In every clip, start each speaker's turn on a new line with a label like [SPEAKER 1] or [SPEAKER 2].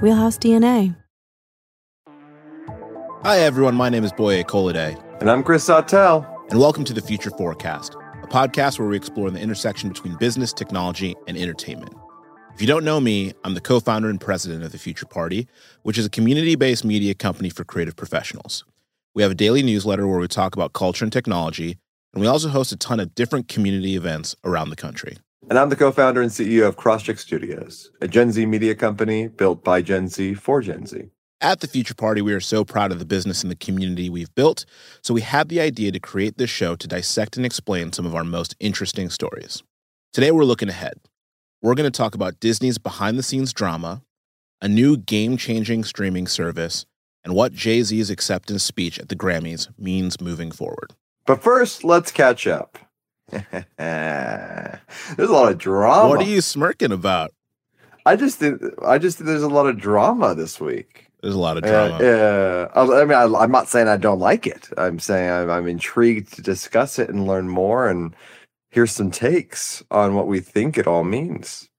[SPEAKER 1] Wheelhouse DNA.
[SPEAKER 2] Hi, everyone. My name is Boye Colade.
[SPEAKER 3] And I'm Chris Sawtelle.
[SPEAKER 2] And welcome to the Future Forecast, a podcast where we explore the intersection between business, technology, and entertainment. If you don't know me, I'm the co founder and president of the Future Party, which is a community based media company for creative professionals. We have a daily newsletter where we talk about culture and technology, and we also host a ton of different community events around the country.
[SPEAKER 3] And I'm the co founder and CEO of Crosscheck Studios, a Gen Z media company built by Gen Z for Gen Z.
[SPEAKER 2] At the Future Party, we are so proud of the business and the community we've built, so we had the idea to create this show to dissect and explain some of our most interesting stories. Today, we're looking ahead. We're going to talk about Disney's behind the scenes drama, a new game changing streaming service, and what Jay Z's acceptance speech at the Grammys means moving forward.
[SPEAKER 3] But first, let's catch up. there's a lot of drama.
[SPEAKER 2] What are you smirking about?
[SPEAKER 3] I just think I just think there's a lot of drama this week.
[SPEAKER 2] There's a lot of drama.
[SPEAKER 3] Yeah, uh, I mean, I, am not saying I don't like it. I'm saying I'm, I'm, intrigued to discuss it and learn more and hear some takes on what we think it all means.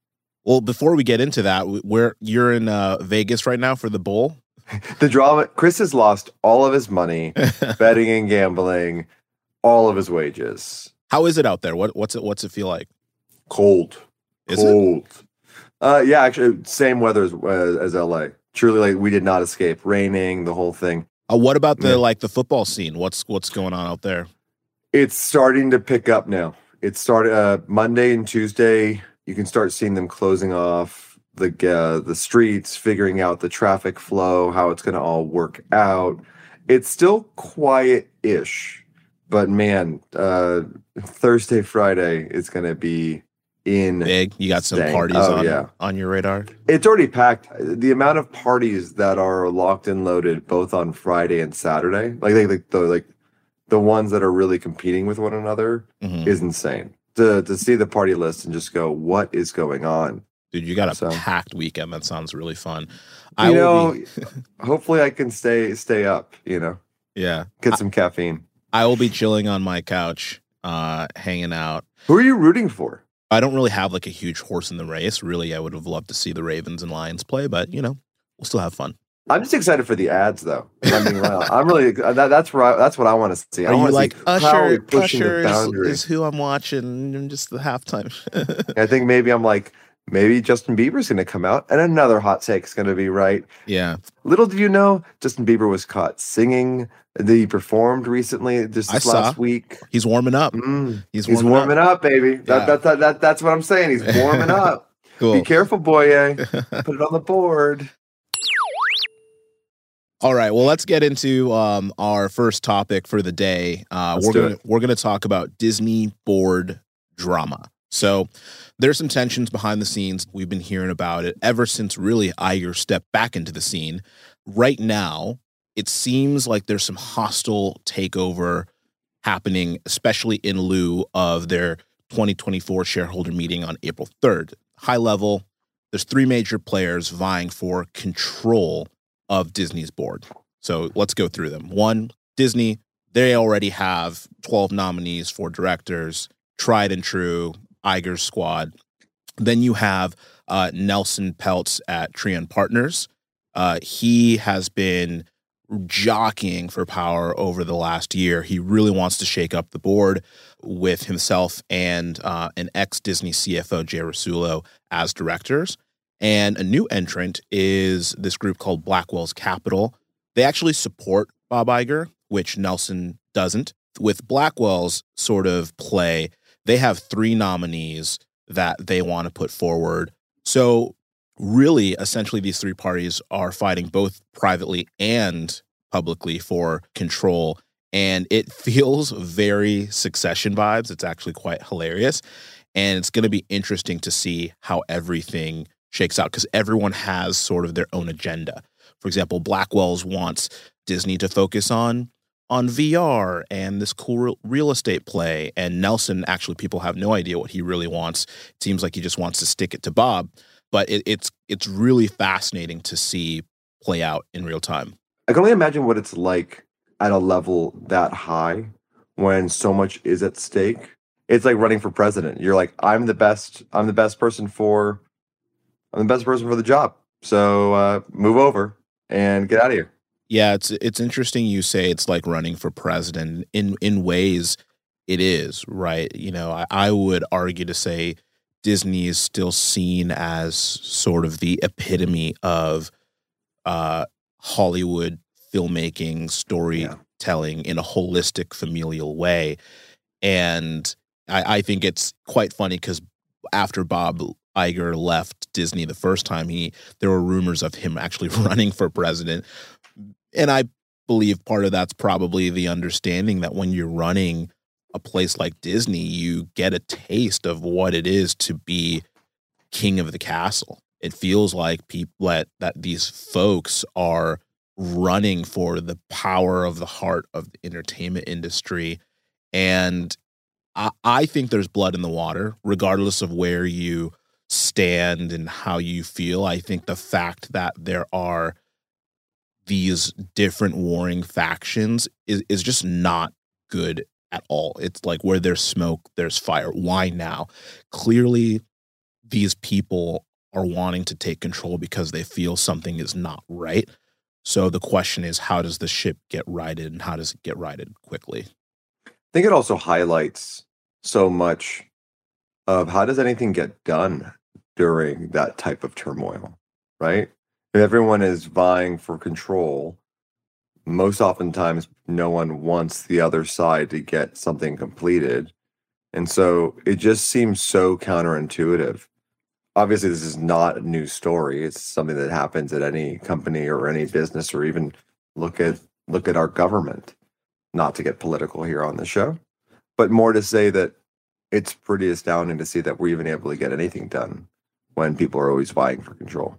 [SPEAKER 2] Well, before we get into that, where you're in uh, Vegas right now for the bowl.
[SPEAKER 3] the drama. Chris has lost all of his money betting and gambling, all of his wages.
[SPEAKER 2] How is it out there? What what's it what's it feel like?
[SPEAKER 3] Cold.
[SPEAKER 2] Is
[SPEAKER 3] Cold. It? Uh, yeah, actually, same weather as, uh, as LA. Truly, like we did not escape. Raining, the whole thing.
[SPEAKER 2] Uh, what about the yeah. like the football scene? What's what's going on out there?
[SPEAKER 3] It's starting to pick up now. It started uh, Monday and Tuesday. You can start seeing them closing off the uh, the streets, figuring out the traffic flow, how it's going to all work out. It's still quiet-ish but man, uh, Thursday, Friday is going to be in
[SPEAKER 2] big. You got some parties oh, on, yeah. on your radar.
[SPEAKER 3] It's already packed. The amount of parties that are locked and loaded both on Friday and Saturday, like they, like the like the ones that are really competing with one another, mm-hmm. is insane. To to see the party list and just go, what is going on?
[SPEAKER 2] Dude, you got a so, packed weekend. That sounds really fun.
[SPEAKER 3] I you know, be... hopefully I can stay stay up. You know,
[SPEAKER 2] yeah,
[SPEAKER 3] get some caffeine.
[SPEAKER 2] I will be chilling on my couch, uh, hanging out.
[SPEAKER 3] Who are you rooting for?
[SPEAKER 2] I don't really have like a huge horse in the race. Really, I would have loved to see the Ravens and Lions play, but you know, we'll still have fun.
[SPEAKER 3] I'm just excited for the ads, though. I'm, really that, that's where I, that's what I want to see. I
[SPEAKER 2] Are you like Usher? Usher is, is, who I'm watching. I'm Just the halftime.
[SPEAKER 3] I think maybe I'm like maybe Justin Bieber's going to come out, and another hot take is going to be right.
[SPEAKER 2] Yeah.
[SPEAKER 3] Little did you know, Justin Bieber was caught singing. That he performed recently just this last week.
[SPEAKER 2] He's warming up. Mm.
[SPEAKER 3] He's, warming, He's warming up. up. baby. Yeah. That, that, that, that, that's what I'm saying. He's warming up. cool. Be careful, boy. Put it on the board.
[SPEAKER 2] All right. Well, let's get into um, our first topic for the day. Uh, we're gonna we're gonna talk about Disney board drama. So there's some tensions behind the scenes. We've been hearing about it ever since really Iger stepped back into the scene. Right now, it seems like there's some hostile takeover happening, especially in lieu of their 2024 shareholder meeting on April 3rd. High level, there's three major players vying for control of Disney's board. So let's go through them. One, Disney, they already have 12 nominees for directors, tried and true, Iger's squad. Then you have uh, Nelson Peltz at Trian Partners. Uh, he has been jockeying for power over the last year. He really wants to shake up the board with himself and uh, an ex Disney CFO, Jay Rasulo, as directors. And a new entrant is this group called Blackwell's Capital. They actually support Bob Iger, which Nelson doesn't. With Blackwell's sort of play, they have three nominees that they want to put forward. So, really, essentially, these three parties are fighting both privately and publicly for control. And it feels very succession vibes. It's actually quite hilarious. And it's going to be interesting to see how everything shakes out because everyone has sort of their own agenda. For example, Blackwell's wants Disney to focus on on VR and this cool real estate play. And Nelson, actually, people have no idea what he really wants. It seems like he just wants to stick it to Bob. But it, it's it's really fascinating to see play out in real time.
[SPEAKER 3] I can only imagine what it's like at a level that high when so much is at stake. It's like running for president. You're like, I'm the best. I'm the best person for. I'm the best person for the job. So uh, move over and get out of here.
[SPEAKER 2] Yeah, it's it's interesting you say it's like running for president. In in ways, it is right. You know, I, I would argue to say Disney is still seen as sort of the epitome of uh, Hollywood filmmaking, storytelling yeah. in a holistic, familial way. And I, I think it's quite funny because after Bob Iger left Disney the first time, he there were rumors of him actually running for president. And I believe part of that's probably the understanding that when you're running a place like Disney, you get a taste of what it is to be king of the castle. It feels like people that, that these folks are running for the power of the heart of the entertainment industry. And I, I think there's blood in the water, regardless of where you stand and how you feel. I think the fact that there are these different warring factions is, is just not good at all. It's like where there's smoke, there's fire. Why now? Clearly, these people are wanting to take control because they feel something is not right. So the question is, how does the ship get righted and how does it get righted quickly?
[SPEAKER 3] I think it also highlights so much of how does anything get done during that type of turmoil, right? If everyone is vying for control, most oftentimes no one wants the other side to get something completed. And so it just seems so counterintuitive. Obviously, this is not a new story. It's something that happens at any company or any business, or even look at look at our government. Not to get political here on the show, but more to say that it's pretty astounding to see that we're even able to get anything done when people are always vying for control.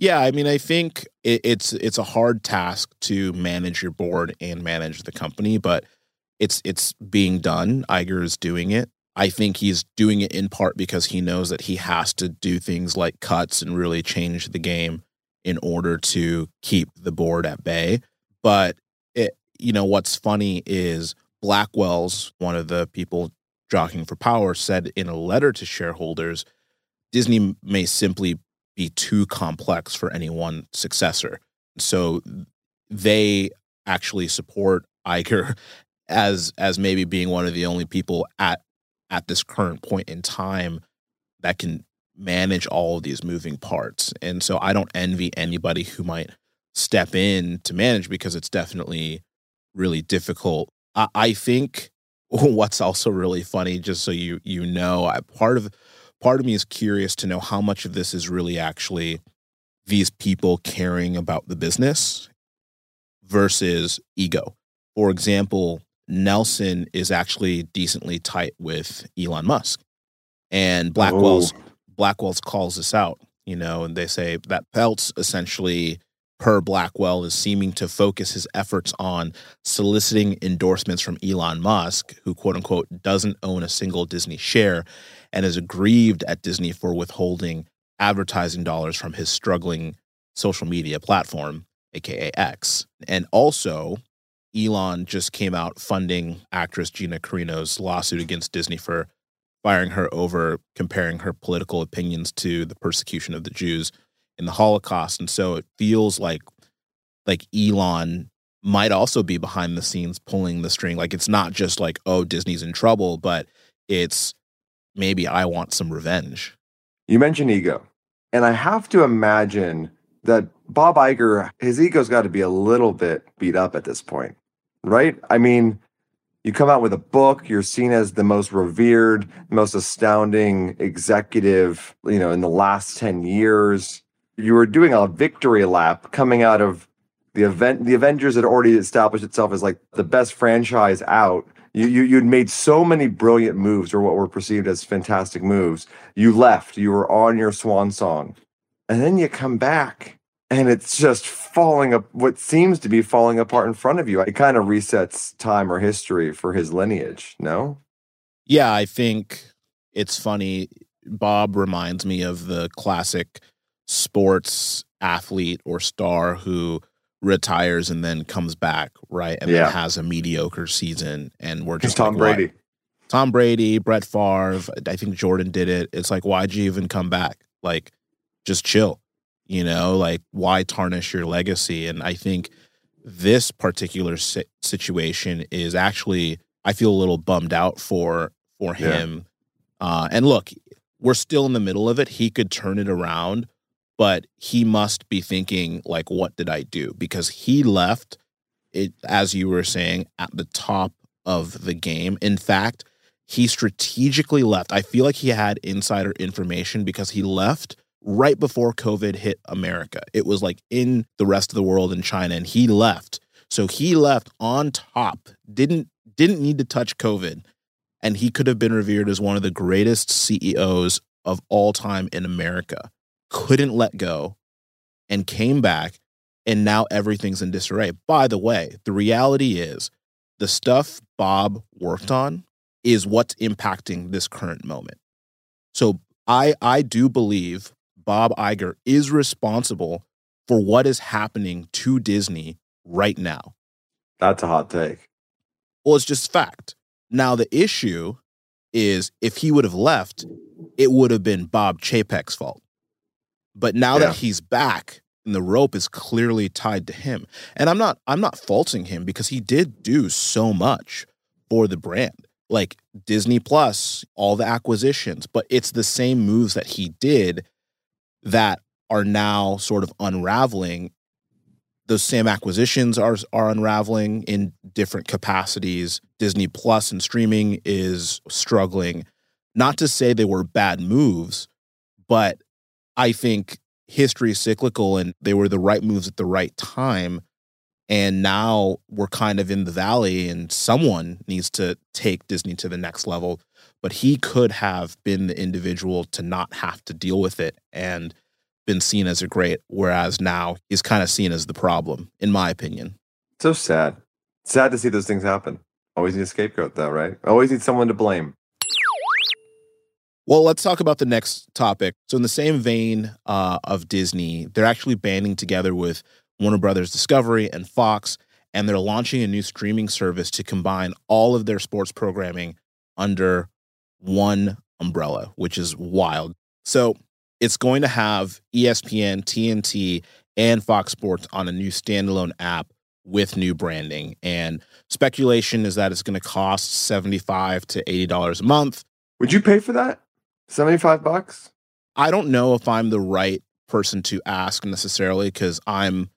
[SPEAKER 2] Yeah, I mean, I think it, it's it's a hard task to manage your board and manage the company, but it's it's being done. Iger is doing it. I think he's doing it in part because he knows that he has to do things like cuts and really change the game in order to keep the board at bay. But it, you know, what's funny is Blackwell's one of the people jockeying for power said in a letter to shareholders, Disney may simply be too complex for any one successor. So they actually support Iger as as maybe being one of the only people at at this current point in time that can manage all of these moving parts. And so I don't envy anybody who might step in to manage because it's definitely really difficult. I, I think what's also really funny, just so you you know, I, part of part of me is curious to know how much of this is really actually these people caring about the business versus ego. For example, Nelson is actually decently tight with Elon Musk. And Blackwell's oh. Blackwell's calls this out, you know, and they say that Peltz essentially per Blackwell is seeming to focus his efforts on soliciting endorsements from Elon Musk, who quote unquote doesn't own a single Disney share and is aggrieved at Disney for withholding advertising dollars from his struggling social media platform, aka X. And also, Elon just came out funding actress Gina Carano's lawsuit against Disney for firing her over comparing her political opinions to the persecution of the Jews in the Holocaust. And so it feels like like Elon might also be behind the scenes pulling the string. Like it's not just like, oh, Disney's in trouble, but it's maybe I want some revenge.
[SPEAKER 3] You mentioned ego. And I have to imagine that Bob Iger, his ego's got to be a little bit beat up at this point, right? I mean, you come out with a book, you're seen as the most revered, most astounding executive, you know, in the last 10 years. You were doing a victory lap coming out of the event. The Avengers had already established itself as like the best franchise out You, you you'd made so many brilliant moves, or what were perceived as fantastic moves. You left. You were on your swan song, and then you come back, and it's just falling up. What seems to be falling apart in front of you. It kind of resets time or history for his lineage. No.
[SPEAKER 2] Yeah, I think it's funny. Bob reminds me of the classic sports athlete or star who retires and then comes back, right? And yeah. then has a mediocre season. And we're just
[SPEAKER 3] Tom like, Brady.
[SPEAKER 2] Tom Brady, Brett Favre, I think Jordan did it. It's like, why'd you even come back? Like, just chill, you know, like, why tarnish your legacy? And I think this particular si- situation is actually, I feel a little bummed out for for him. Yeah. Uh, and look, we're still in the middle of it. He could turn it around, but he must be thinking like what did i do? Because he left it as you were saying at the top of the game. In fact he strategically left. I feel like he had insider information because he left right before covid hit america. It was like in the rest of the world in china and he left. So he left on top didn't didn't need to touch covid and he could have been revered as one of the greatest ceos of all time in america couldn't let go and came back and now everything's in disarray. By the way, the reality is the stuff Bob worked on is what's impacting this current moment. So I I do believe Bob Iger is responsible for what is happening to Disney right now.
[SPEAKER 3] That's a hot take.
[SPEAKER 2] Well, it's just fact. Now the issue is if he would have left, it would have been Bob Chapek's fault. But now yeah. that he's back and the rope is clearly tied to him. And I'm not I'm not faulting him because he did do so much for the brand. Like Disney Plus, all the acquisitions, but it's the same moves that he did that are now sort of unraveling. Those same acquisitions are are unraveling in different capacities. Disney Plus and streaming is struggling. Not to say they were bad moves, but I think history is cyclical and they were the right moves at the right time. And now we're kind of in the valley and someone needs to take Disney to the next level. But he could have been the individual to not have to deal with it and been seen as a great, whereas now he's kind of seen as the problem, in my opinion.
[SPEAKER 3] So sad. Sad to see those things happen. Always need a scapegoat, though, right? Always need someone to blame.
[SPEAKER 2] Well, let's talk about the next topic. So, in the same vein uh, of Disney, they're actually banding together with Warner Brothers Discovery and Fox, and they're launching a new streaming service to combine all of their sports programming under one umbrella, which is wild. So, it's going to have ESPN, TNT, and Fox Sports on a new standalone app with new branding. And speculation is that it's going to cost 75 to $80 a month.
[SPEAKER 3] Would you pay for that? 75 bucks?
[SPEAKER 2] I don't know if I'm the right person to ask necessarily because I'm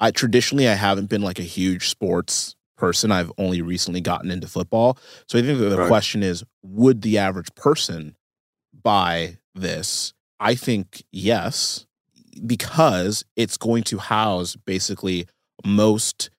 [SPEAKER 2] I traditionally I haven't been like a huge sports person. I've only recently gotten into football. So I think the right. question is would the average person buy this? I think yes because it's going to house basically most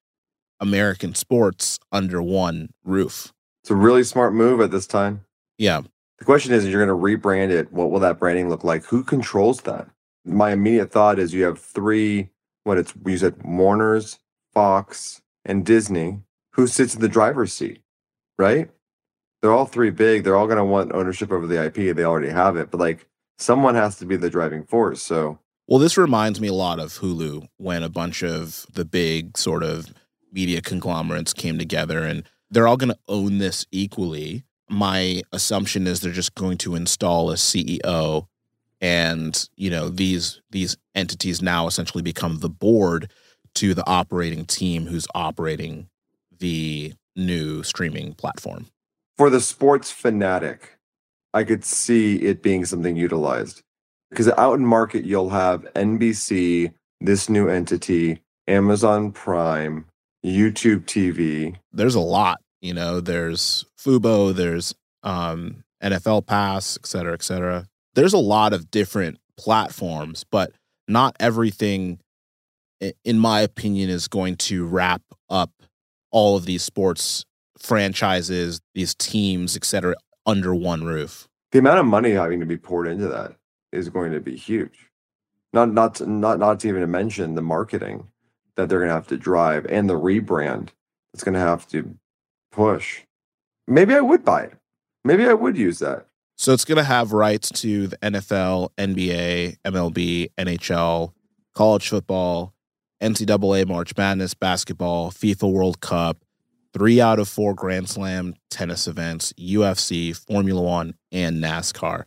[SPEAKER 2] American sports under one roof.
[SPEAKER 3] It's a really smart move at this time.
[SPEAKER 2] Yeah.
[SPEAKER 3] The question is, you're going to rebrand it. What will that branding look like? Who controls that? My immediate thought is you have three, what it's, you said Warner's, Fox, and Disney. Who sits in the driver's seat, right? They're all three big. They're all going to want ownership over the IP. They already have it. But like someone has to be the driving force. So,
[SPEAKER 2] well, this reminds me a lot of Hulu when a bunch of the big sort of media conglomerates came together and they're all going to own this equally my assumption is they're just going to install a CEO and you know these these entities now essentially become the board to the operating team who's operating the new streaming platform.
[SPEAKER 3] For the sports fanatic, I could see it being something utilized because out in market you'll have NBC, this new entity, Amazon Prime, YouTube TV.
[SPEAKER 2] There's a lot you know, there's Fubo, there's um, NFL Pass, et cetera, et cetera. There's a lot of different platforms, but not everything, in my opinion, is going to wrap up all of these sports franchises, these teams, et cetera, under one roof.
[SPEAKER 3] The amount of money having to be poured into that is going to be huge. Not not to, not not to even mention the marketing that they're going to have to drive and the rebrand that's going to have to push. Maybe I would buy it. Maybe I would use that.
[SPEAKER 2] So it's going to have rights to the NFL, NBA, MLB, NHL, college football, NCAA March Madness, basketball, FIFA World Cup, three out of four Grand Slam tennis events, UFC, Formula One, and NASCAR.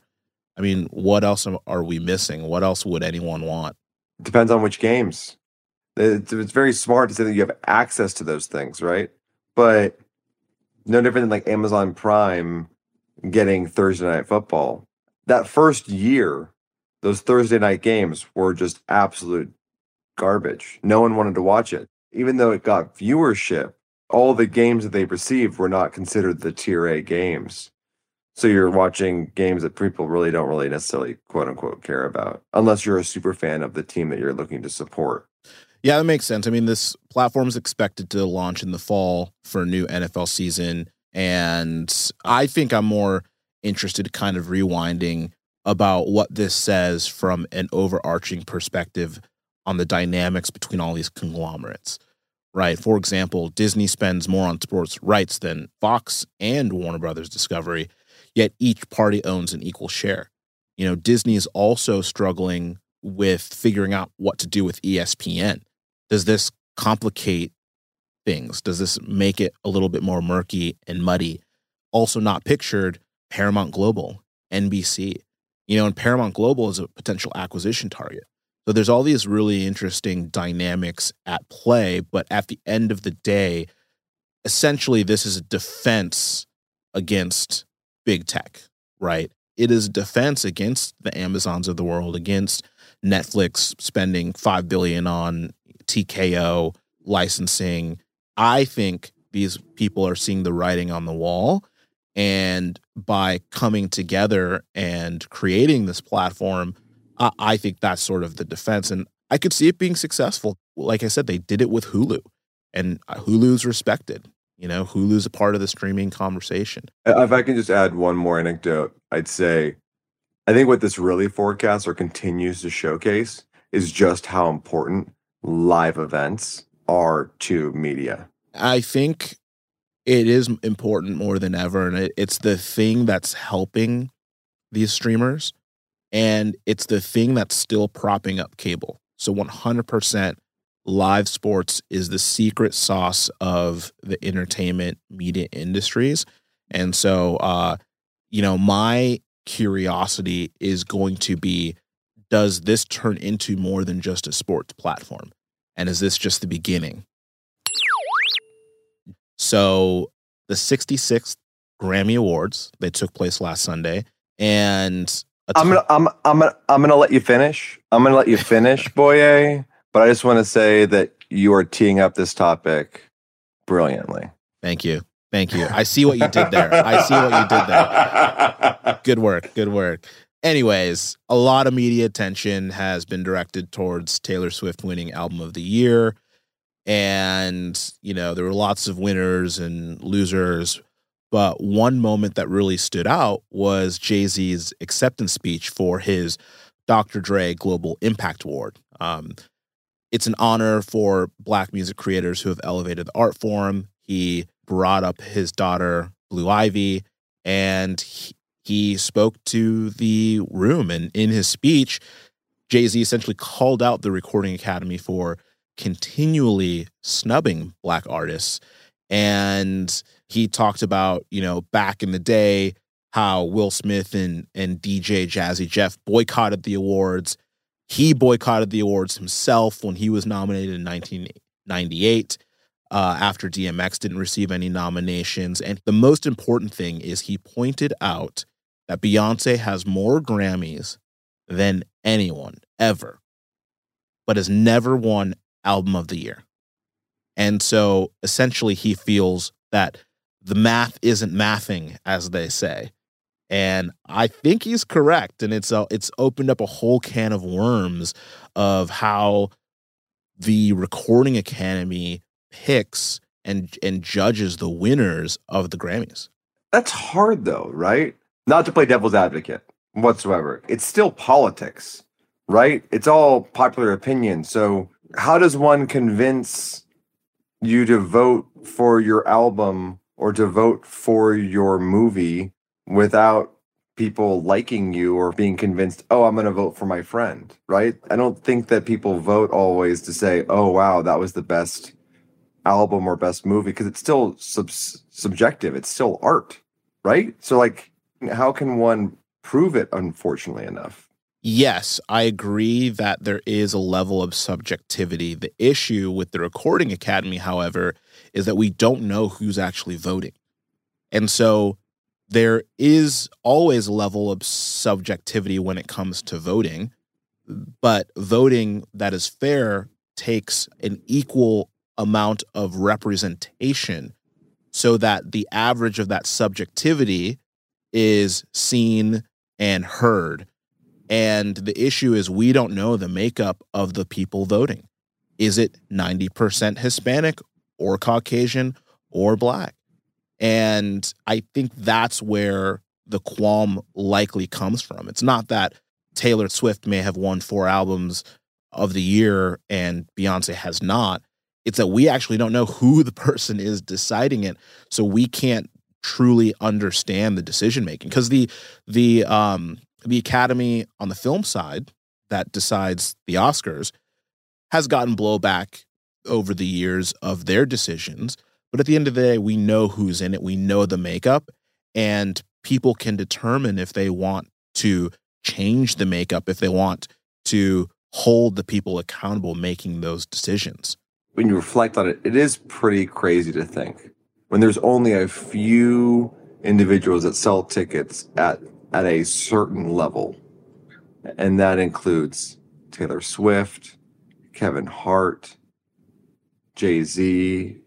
[SPEAKER 2] I mean, what else are we missing? What else would anyone want?
[SPEAKER 3] Depends on which games. It's, very smart to say that you have access to those things, right? But no different than like Amazon Prime getting Thursday night football. That first year, those Thursday night games were just absolute garbage. No one wanted to watch it. Even though it got viewership, all the games that they received were not considered the tier A games. So you're watching games that people really don't really necessarily quote unquote care about, unless you're a super fan of the team that you're looking to support.
[SPEAKER 2] Yeah, that makes sense. I mean, this platform is expected to launch in the fall for a new NFL season. And I think I'm more interested kind of rewinding about what this says from an overarching perspective on the dynamics between all these conglomerates, right? For example, Disney spends more on sports rights than Fox and Warner Brothers Discovery, yet each party owns an equal share. You know, Disney is also struggling with figuring out what to do with ESPN. Does this complicate things? Does this make it a little bit more murky and muddy? Also, not pictured Paramount Global, NBC. You know, and Paramount Global is a potential acquisition target. So there's all these really interesting dynamics at play. But at the end of the day, essentially, this is a defense against big tech, right? It is defense against the Amazons of the world, against Netflix spending five billion on TKO licensing, I think these people are seeing the writing on the wall. And by coming together and creating this platform, I, I think that's sort of the defense. And I could see it being successful. Like I said, they did it with Hulu, and uh, Hulu's respected. You know, Hulu's a part of the streaming conversation.
[SPEAKER 3] If I can just add one more anecdote, I'd say I think what this really forecasts or continues to showcase is just how important live events are to media?
[SPEAKER 2] I think it is important more than ever. And it's the thing that's helping these streamers. And it's the thing that's still propping up cable. So 100% live sports is the secret sauce of the entertainment media industries. And so, uh, you know, my curiosity is going to be does this turn into more than just a sports platform? And is this just the beginning? So, the 66th Grammy Awards, they took place last Sunday. And
[SPEAKER 3] I'm gonna, I'm, I'm gonna, I'm gonna let you finish. I'm gonna let you finish, Boye. But I just want to say that you are teeing up this topic brilliantly.
[SPEAKER 2] Thank you. Thank you. I see what you did there. I see what you did there. Good work. Good work. Anyways, a lot of media attention has been directed towards Taylor Swift winning album of the year. And, you know, there were lots of winners and losers. But one moment that really stood out was Jay Z's acceptance speech for his Dr. Dre Global Impact Award. Um, it's an honor for Black music creators who have elevated the art form. He brought up his daughter, Blue Ivy, and he, he spoke to the room. And in his speech, Jay Z essentially called out the Recording Academy for continually snubbing Black artists. And he talked about, you know, back in the day, how Will Smith and, and DJ Jazzy Jeff boycotted the awards. He boycotted the awards himself when he was nominated in 1998 uh, after DMX didn't receive any nominations. And the most important thing is he pointed out that Beyonce has more Grammys than anyone ever, but has never won Album of the Year. And so essentially, he feels that the math isn't mathing, as they say. And I think he's correct. And it's, a, it's opened up a whole can of worms of how the Recording Academy picks and and judges the winners of the Grammys.
[SPEAKER 3] That's hard though, right? Not to play devil's advocate whatsoever. It's still politics, right? It's all popular opinion. So how does one convince you to vote for your album or to vote for your movie without people liking you or being convinced, oh, I'm going to vote for my friend, right? I don't think that people vote always to say, oh, wow, that was the best album or best movie because it's still sub- subjective. It's still art, right? So, like, how can one prove it, unfortunately enough?
[SPEAKER 2] Yes, I agree that there is a level of subjectivity. The issue with the Recording Academy, however, is that we don't know who's actually voting. And so there is always a level of subjectivity when it comes to voting, but voting that is fair takes an equal amount of representation so that the average of that subjectivity is seen and heard. And the issue is we don't know the makeup of the people voting. Is it 90% Hispanic or Caucasian or black? And I think that's where the qualm likely comes from. It's not that Taylor Swift may have won four albums of the year and Beyonce has not. It's that we actually don't know who the person is deciding it. So we can't truly understand the decision making because the the um the academy on the film side that decides the oscars has gotten blowback over the years of their decisions but at the end of the day, we know who's in it, we know the makeup, and people can determine if they want to change the makeup, if they want to hold the people accountable making those decisions.
[SPEAKER 3] When you reflect on it, it is pretty crazy to think. When there's only a few individuals that sell tickets at at a certain level, and that includes Taylor Swift, Kevin Hart, Jay Z,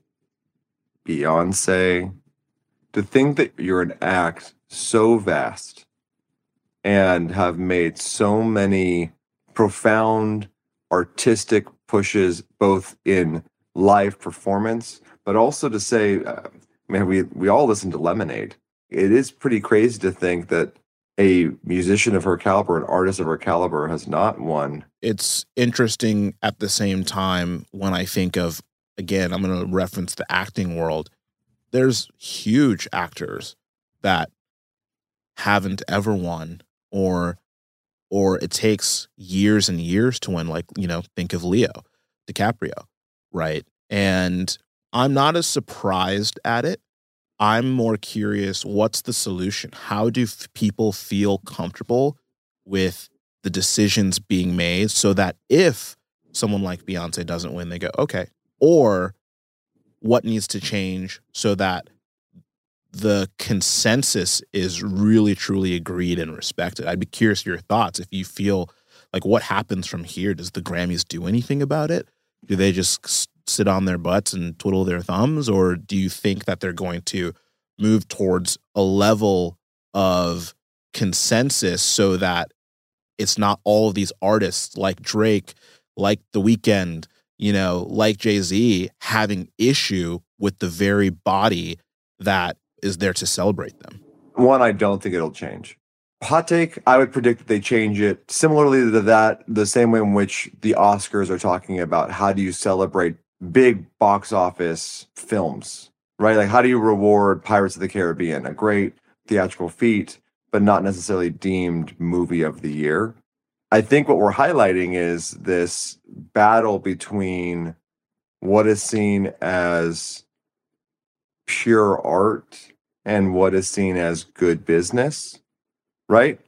[SPEAKER 3] Beyonce, to think that you're an act so vast and have made so many profound artistic pushes both in live performance but also to say uh, man we we all listen to lemonade it is pretty crazy to think that a musician of her caliber an artist of her caliber has not won
[SPEAKER 2] it's interesting at the same time when i think of again, I'm going to reference the acting world. There's huge actors that haven't ever won or or it takes years and years to win like, you know, think of Leo DiCaprio, right? And I'm not as surprised at it. I'm more curious what's the solution? How do f- people feel comfortable with the decisions being made so that if someone like Beyonce doesn't win, they go, okay, or what needs to change so that the consensus is really truly agreed and respected. I'd be curious your thoughts if you feel like what happens from here. Does the Grammys do anything about it? Do they just sit on their butts and twiddle their thumbs, or do you think that they're going to move towards a level of consensus so that it's not all of these artists like Drake, like The Weeknd, you know, like Jay Z, having issue with the very body that is there to celebrate them?
[SPEAKER 3] One, I don't think it'll change. Hot take, I would predict that they change it similarly to that, the same way in which the Oscars are talking about how do you celebrate big box office films, right? Like, how do you reward Pirates of the Caribbean, a great theatrical feat, but not necessarily deemed movie of the year? I think what we're highlighting is this battle between what is seen as pure art and what is seen as good business, right?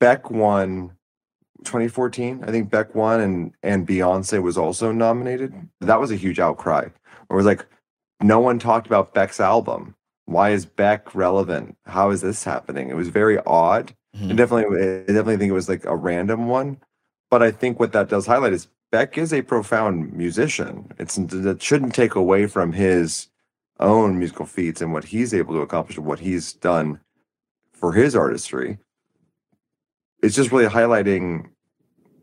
[SPEAKER 3] Beck won 2014. I think Beck won and and Beyonce was also nominated. That was a huge outcry. It was like no one talked about Beck's album. Why is Beck relevant? How is this happening? It was very odd. Mm-hmm. And definitely, I definitely think it was like a random one. But I think what that does highlight is Beck is a profound musician. It's that shouldn't take away from his own musical feats and what he's able to accomplish and what he's done for his artistry. It's just really highlighting,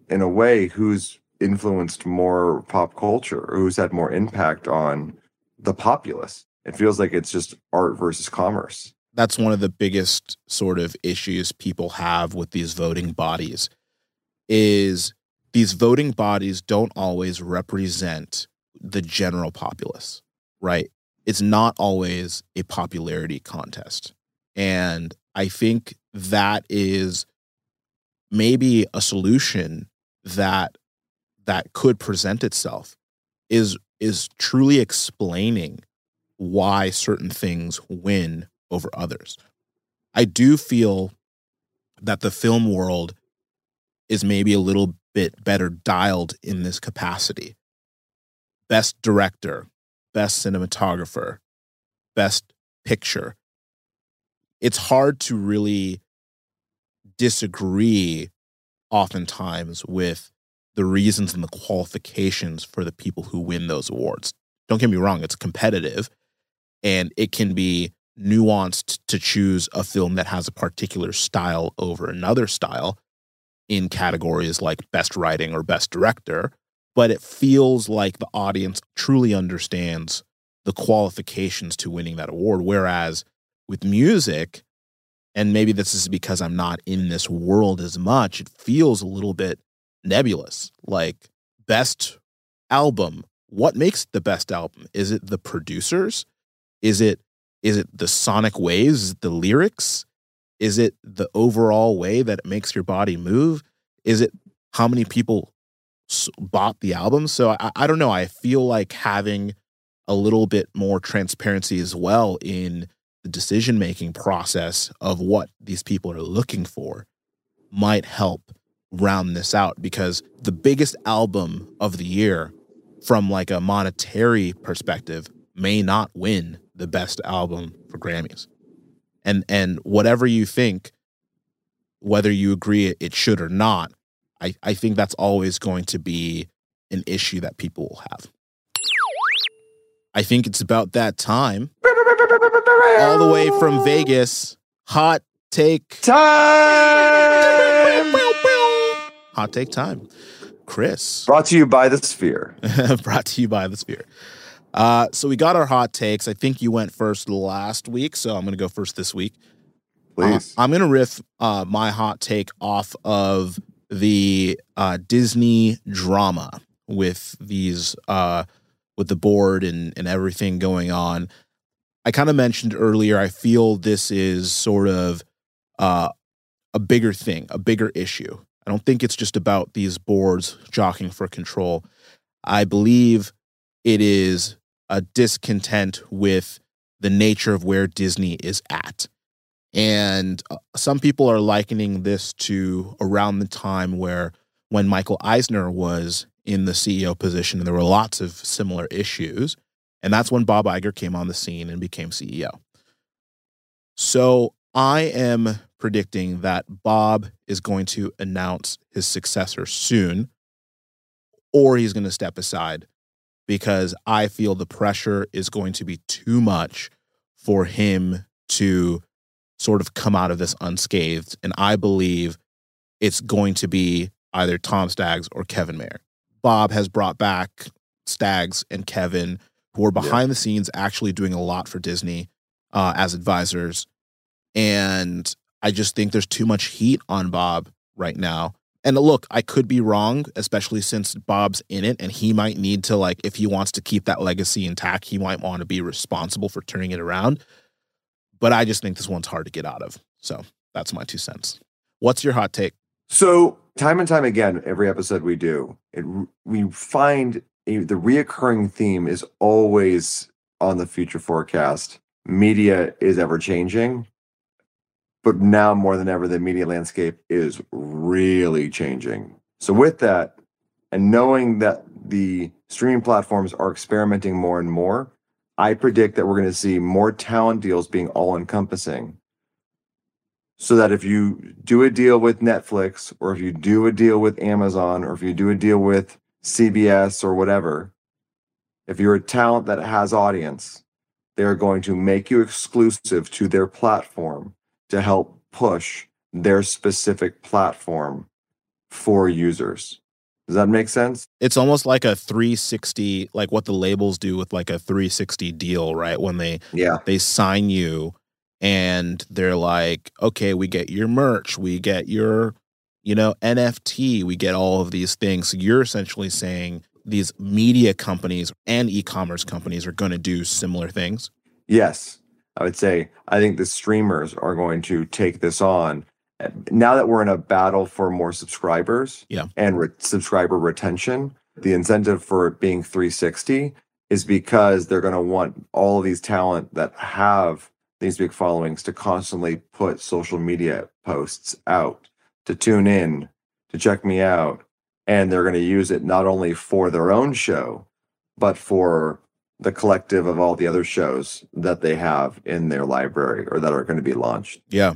[SPEAKER 3] in a way, who's influenced more pop culture, who's had more impact on the populace. It feels like it's just art versus commerce.
[SPEAKER 2] That's one of the biggest sort of issues people have with these voting bodies is these voting bodies don't always represent the general populace, right? It's not always a popularity contest. And I think that is maybe a solution that that could present itself is is truly explaining why certain things win over others. I do feel that the film world is maybe a little bit better dialed in this capacity. Best director, best cinematographer, best picture. It's hard to really disagree oftentimes with the reasons and the qualifications for the people who win those awards. Don't get me wrong, it's competitive and it can be nuanced to choose a film that has a particular style over another style in categories like best writing or best director, but it feels like the audience truly understands the qualifications to winning that award. Whereas with music, and maybe this is because I'm not in this world as much, it feels a little bit nebulous. Like, best album, what makes the best album? Is it the producers? Is it is it the sonic waves, the lyrics? Is it the overall way that it makes your body move? Is it how many people bought the album? So I, I don't know. I feel like having a little bit more transparency as well in the decision making process of what these people are looking for might help round this out because the biggest album of the year from like a monetary perspective may not win the best album for Grammys and and whatever you think whether you agree it should or not i i think that's always going to be an issue that people will have i think it's about that time all the way from vegas hot take
[SPEAKER 3] time
[SPEAKER 2] hot take time chris
[SPEAKER 3] brought to you by the sphere
[SPEAKER 2] brought to you by the sphere uh, so we got our hot takes. I think you went first last week, so I'm going to go first this week.
[SPEAKER 3] Please.
[SPEAKER 2] Uh, I'm going to riff uh, my hot take off of the uh, Disney drama with these uh, with the board and and everything going on. I kind of mentioned earlier. I feel this is sort of uh, a bigger thing, a bigger issue. I don't think it's just about these boards jockeying for control. I believe it is a discontent with the nature of where Disney is at. And uh, some people are likening this to around the time where when Michael Eisner was in the CEO position and there were lots of similar issues. And that's when Bob Iger came on the scene and became CEO. So I am predicting that Bob is going to announce his successor soon, or he's going to step aside because I feel the pressure is going to be too much for him to sort of come out of this unscathed. And I believe it's going to be either Tom Staggs or Kevin Mayer. Bob has brought back Staggs and Kevin, who are behind yeah. the scenes actually doing a lot for Disney uh, as advisors. And I just think there's too much heat on Bob right now. And look, I could be wrong, especially since Bob's in it and he might need to, like, if he wants to keep that legacy intact, he might want to be responsible for turning it around. But I just think this one's hard to get out of. So that's my two cents. What's your hot take?
[SPEAKER 3] So, time and time again, every episode we do, it, we find a, the reoccurring theme is always on the future forecast. Media is ever changing but now more than ever, the media landscape is really changing. So, with that, and knowing that the streaming platforms are experimenting more and more, I predict that we're going to see more talent deals being all encompassing. So that if you do a deal with Netflix, or if you do a deal with Amazon, or if you do a deal with CBS or whatever, if you're a talent that has audience, they're going to make you exclusive to their platform to help push their specific platform for users. Does that make sense?
[SPEAKER 2] It's almost like a 360, like what the labels do with like a 360 deal, right? When they
[SPEAKER 3] Yeah.
[SPEAKER 2] they sign you and they're like, okay, we get your merch, we get your, you know, NFT, we get all of these things. So you're essentially saying these media companies and e-commerce companies are going to do similar things.
[SPEAKER 3] Yes. I would say I think the streamers are going to take this on. Now that we're in a battle for more subscribers
[SPEAKER 2] Yeah.
[SPEAKER 3] and re- subscriber retention, the incentive for it being 360 is because they're going to want all of these talent that have these big followings to constantly put social media posts out, to tune in, to check me out. And they're going to use it not only for their own show, but for the collective of all the other shows that they have in their library or that are going to be launched.
[SPEAKER 2] Yeah.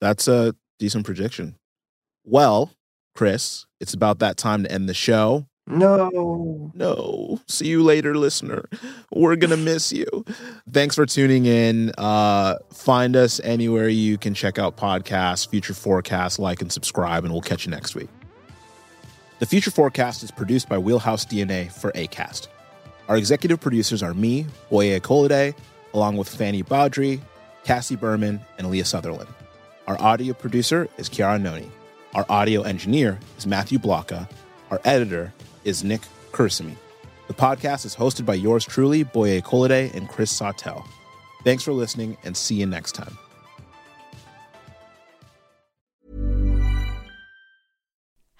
[SPEAKER 2] That's a decent prediction. Well, Chris, it's about that time to end the show.
[SPEAKER 3] No.
[SPEAKER 2] No. See you later, listener. We're going to miss you. Thanks for tuning in. Uh, find us anywhere you can check out podcasts, future forecasts, like and subscribe, and we'll catch you next week. The Future Forecast is produced by Wheelhouse DNA for ACAST. Our executive producers are me, Boye Kolade, along with Fanny Baudry, Cassie Berman, and Leah Sutherland. Our audio producer is Chiara Noni. Our audio engineer is Matthew Blocka. Our editor is Nick Kursamy. The podcast is hosted by yours truly, Boye Kolade and Chris Sawtelle. Thanks for listening and see you next time.